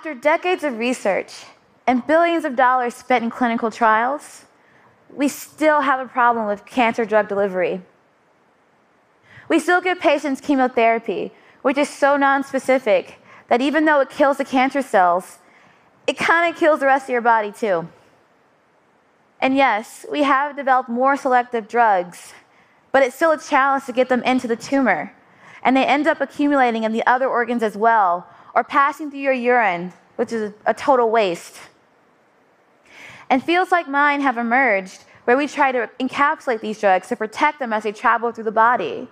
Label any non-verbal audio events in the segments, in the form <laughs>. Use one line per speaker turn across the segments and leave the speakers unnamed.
After decades of research and billions of dollars spent in clinical trials, we still have a problem with cancer drug delivery. We still give patients chemotherapy, which is so nonspecific that even though it kills the cancer cells, it kind of kills the rest of your body too. And yes, we have developed more selective drugs, but it's still a challenge to get them into the tumor. And they end up accumulating in the other organs as well, or passing through your urine, which is a total waste. And fields like mine have emerged where we try to encapsulate these drugs to protect them as they travel through the body.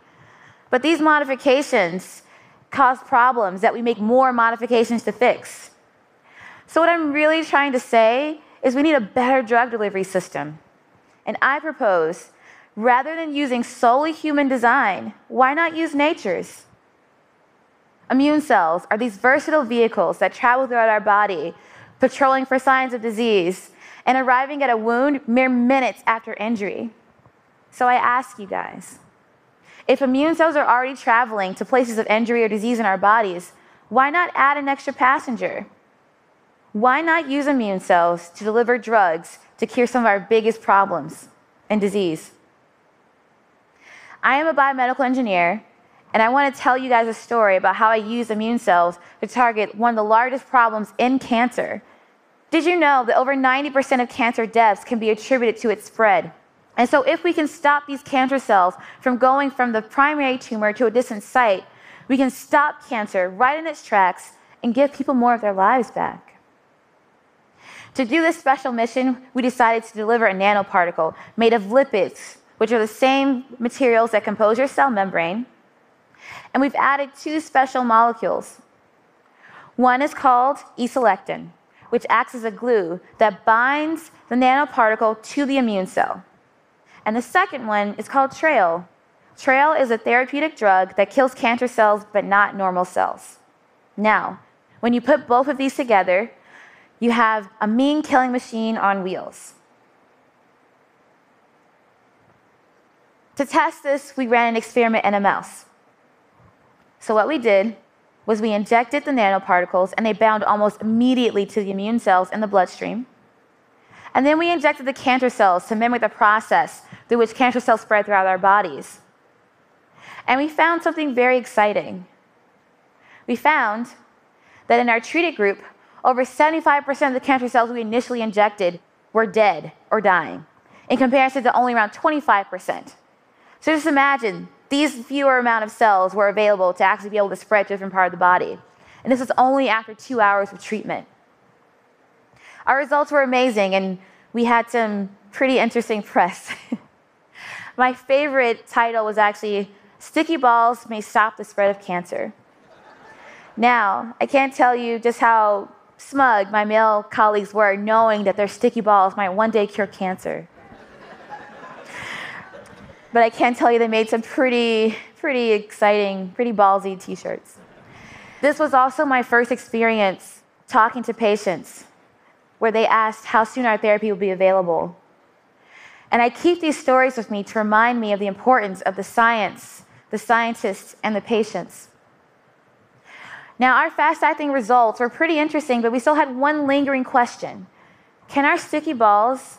But these modifications cause problems that we make more modifications to fix. So, what I'm really trying to say is we need a better drug delivery system. And I propose rather than using solely human design, why not use nature's? Immune cells are these versatile vehicles that travel throughout our body, patrolling for signs of disease and arriving at a wound mere minutes after injury. So I ask you guys if immune cells are already traveling to places of injury or disease in our bodies, why not add an extra passenger? Why not use immune cells to deliver drugs to cure some of our biggest problems and disease? I am a biomedical engineer, and I want to tell you guys a story about how I use immune cells to target one of the largest problems in cancer. Did you know that over 90% of cancer deaths can be attributed to its spread? And so, if we can stop these cancer cells from going from the primary tumor to a distant site, we can stop cancer right in its tracks and give people more of their lives back. To do this special mission, we decided to deliver a nanoparticle made of lipids, which are the same materials that compose your cell membrane. And we've added two special molecules. One is called E selectin, which acts as a glue that binds the nanoparticle to the immune cell. And the second one is called TRAIL. TRAIL is a therapeutic drug that kills cancer cells but not normal cells. Now, when you put both of these together, you have a mean killing machine on wheels. To test this, we ran an experiment in a mouse. So, what we did was we injected the nanoparticles and they bound almost immediately to the immune cells in the bloodstream. And then we injected the cancer cells to mimic the process through which cancer cells spread throughout our bodies. And we found something very exciting. We found that in our treated group, over 75% of the cancer cells we initially injected were dead or dying, in comparison to only around 25%. So just imagine these fewer amount of cells were available to actually be able to spread to different part of the body. And this was only after two hours of treatment. Our results were amazing, and we had some pretty interesting press. <laughs> My favorite title was actually Sticky Balls May Stop the Spread of Cancer. Now, I can't tell you just how smug my male colleagues were knowing that their sticky balls might one day cure cancer. But I can tell you they made some pretty, pretty exciting, pretty ballsy t shirts. This was also my first experience talking to patients where they asked how soon our therapy would be available. And I keep these stories with me to remind me of the importance of the science, the scientists, and the patients. Now, our fast acting results were pretty interesting, but we still had one lingering question Can our sticky balls,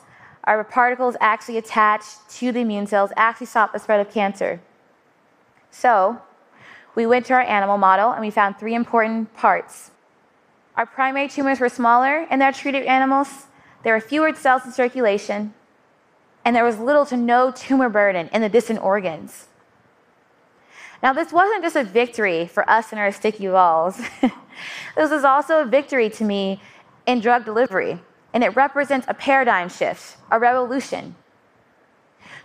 our particles actually attached to the immune cells, actually stop the spread of cancer? So, we went to our animal model and we found three important parts. Our primary tumors were smaller in our treated animals, there were fewer cells in circulation, and there was little to no tumor burden in the distant organs. Now, this wasn't just a victory for us and our sticky balls. <laughs> this was also a victory to me in drug delivery, and it represents a paradigm shift, a revolution.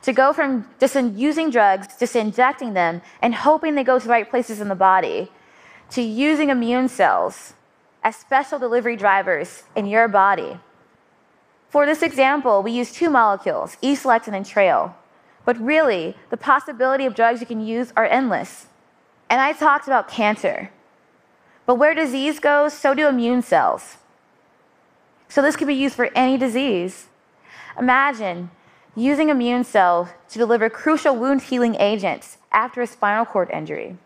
To go from just using drugs, just injecting them, and hoping they go to the right places in the body, to using immune cells as special delivery drivers in your body. For this example, we use two molecules, E-selectin and TRAIL. But really, the possibility of drugs you can use are endless. And I talked about cancer. But where disease goes, so do immune cells. So this could be used for any disease. Imagine using immune cells to deliver crucial wound healing agents after a spinal cord injury.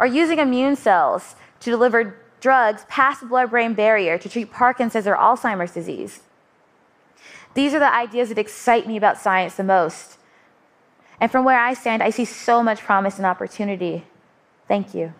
Or using immune cells to deliver drugs past the blood brain barrier to treat Parkinson's or Alzheimer's disease. These are the ideas that excite me about science the most. And from where I stand, I see so much promise and opportunity. Thank you.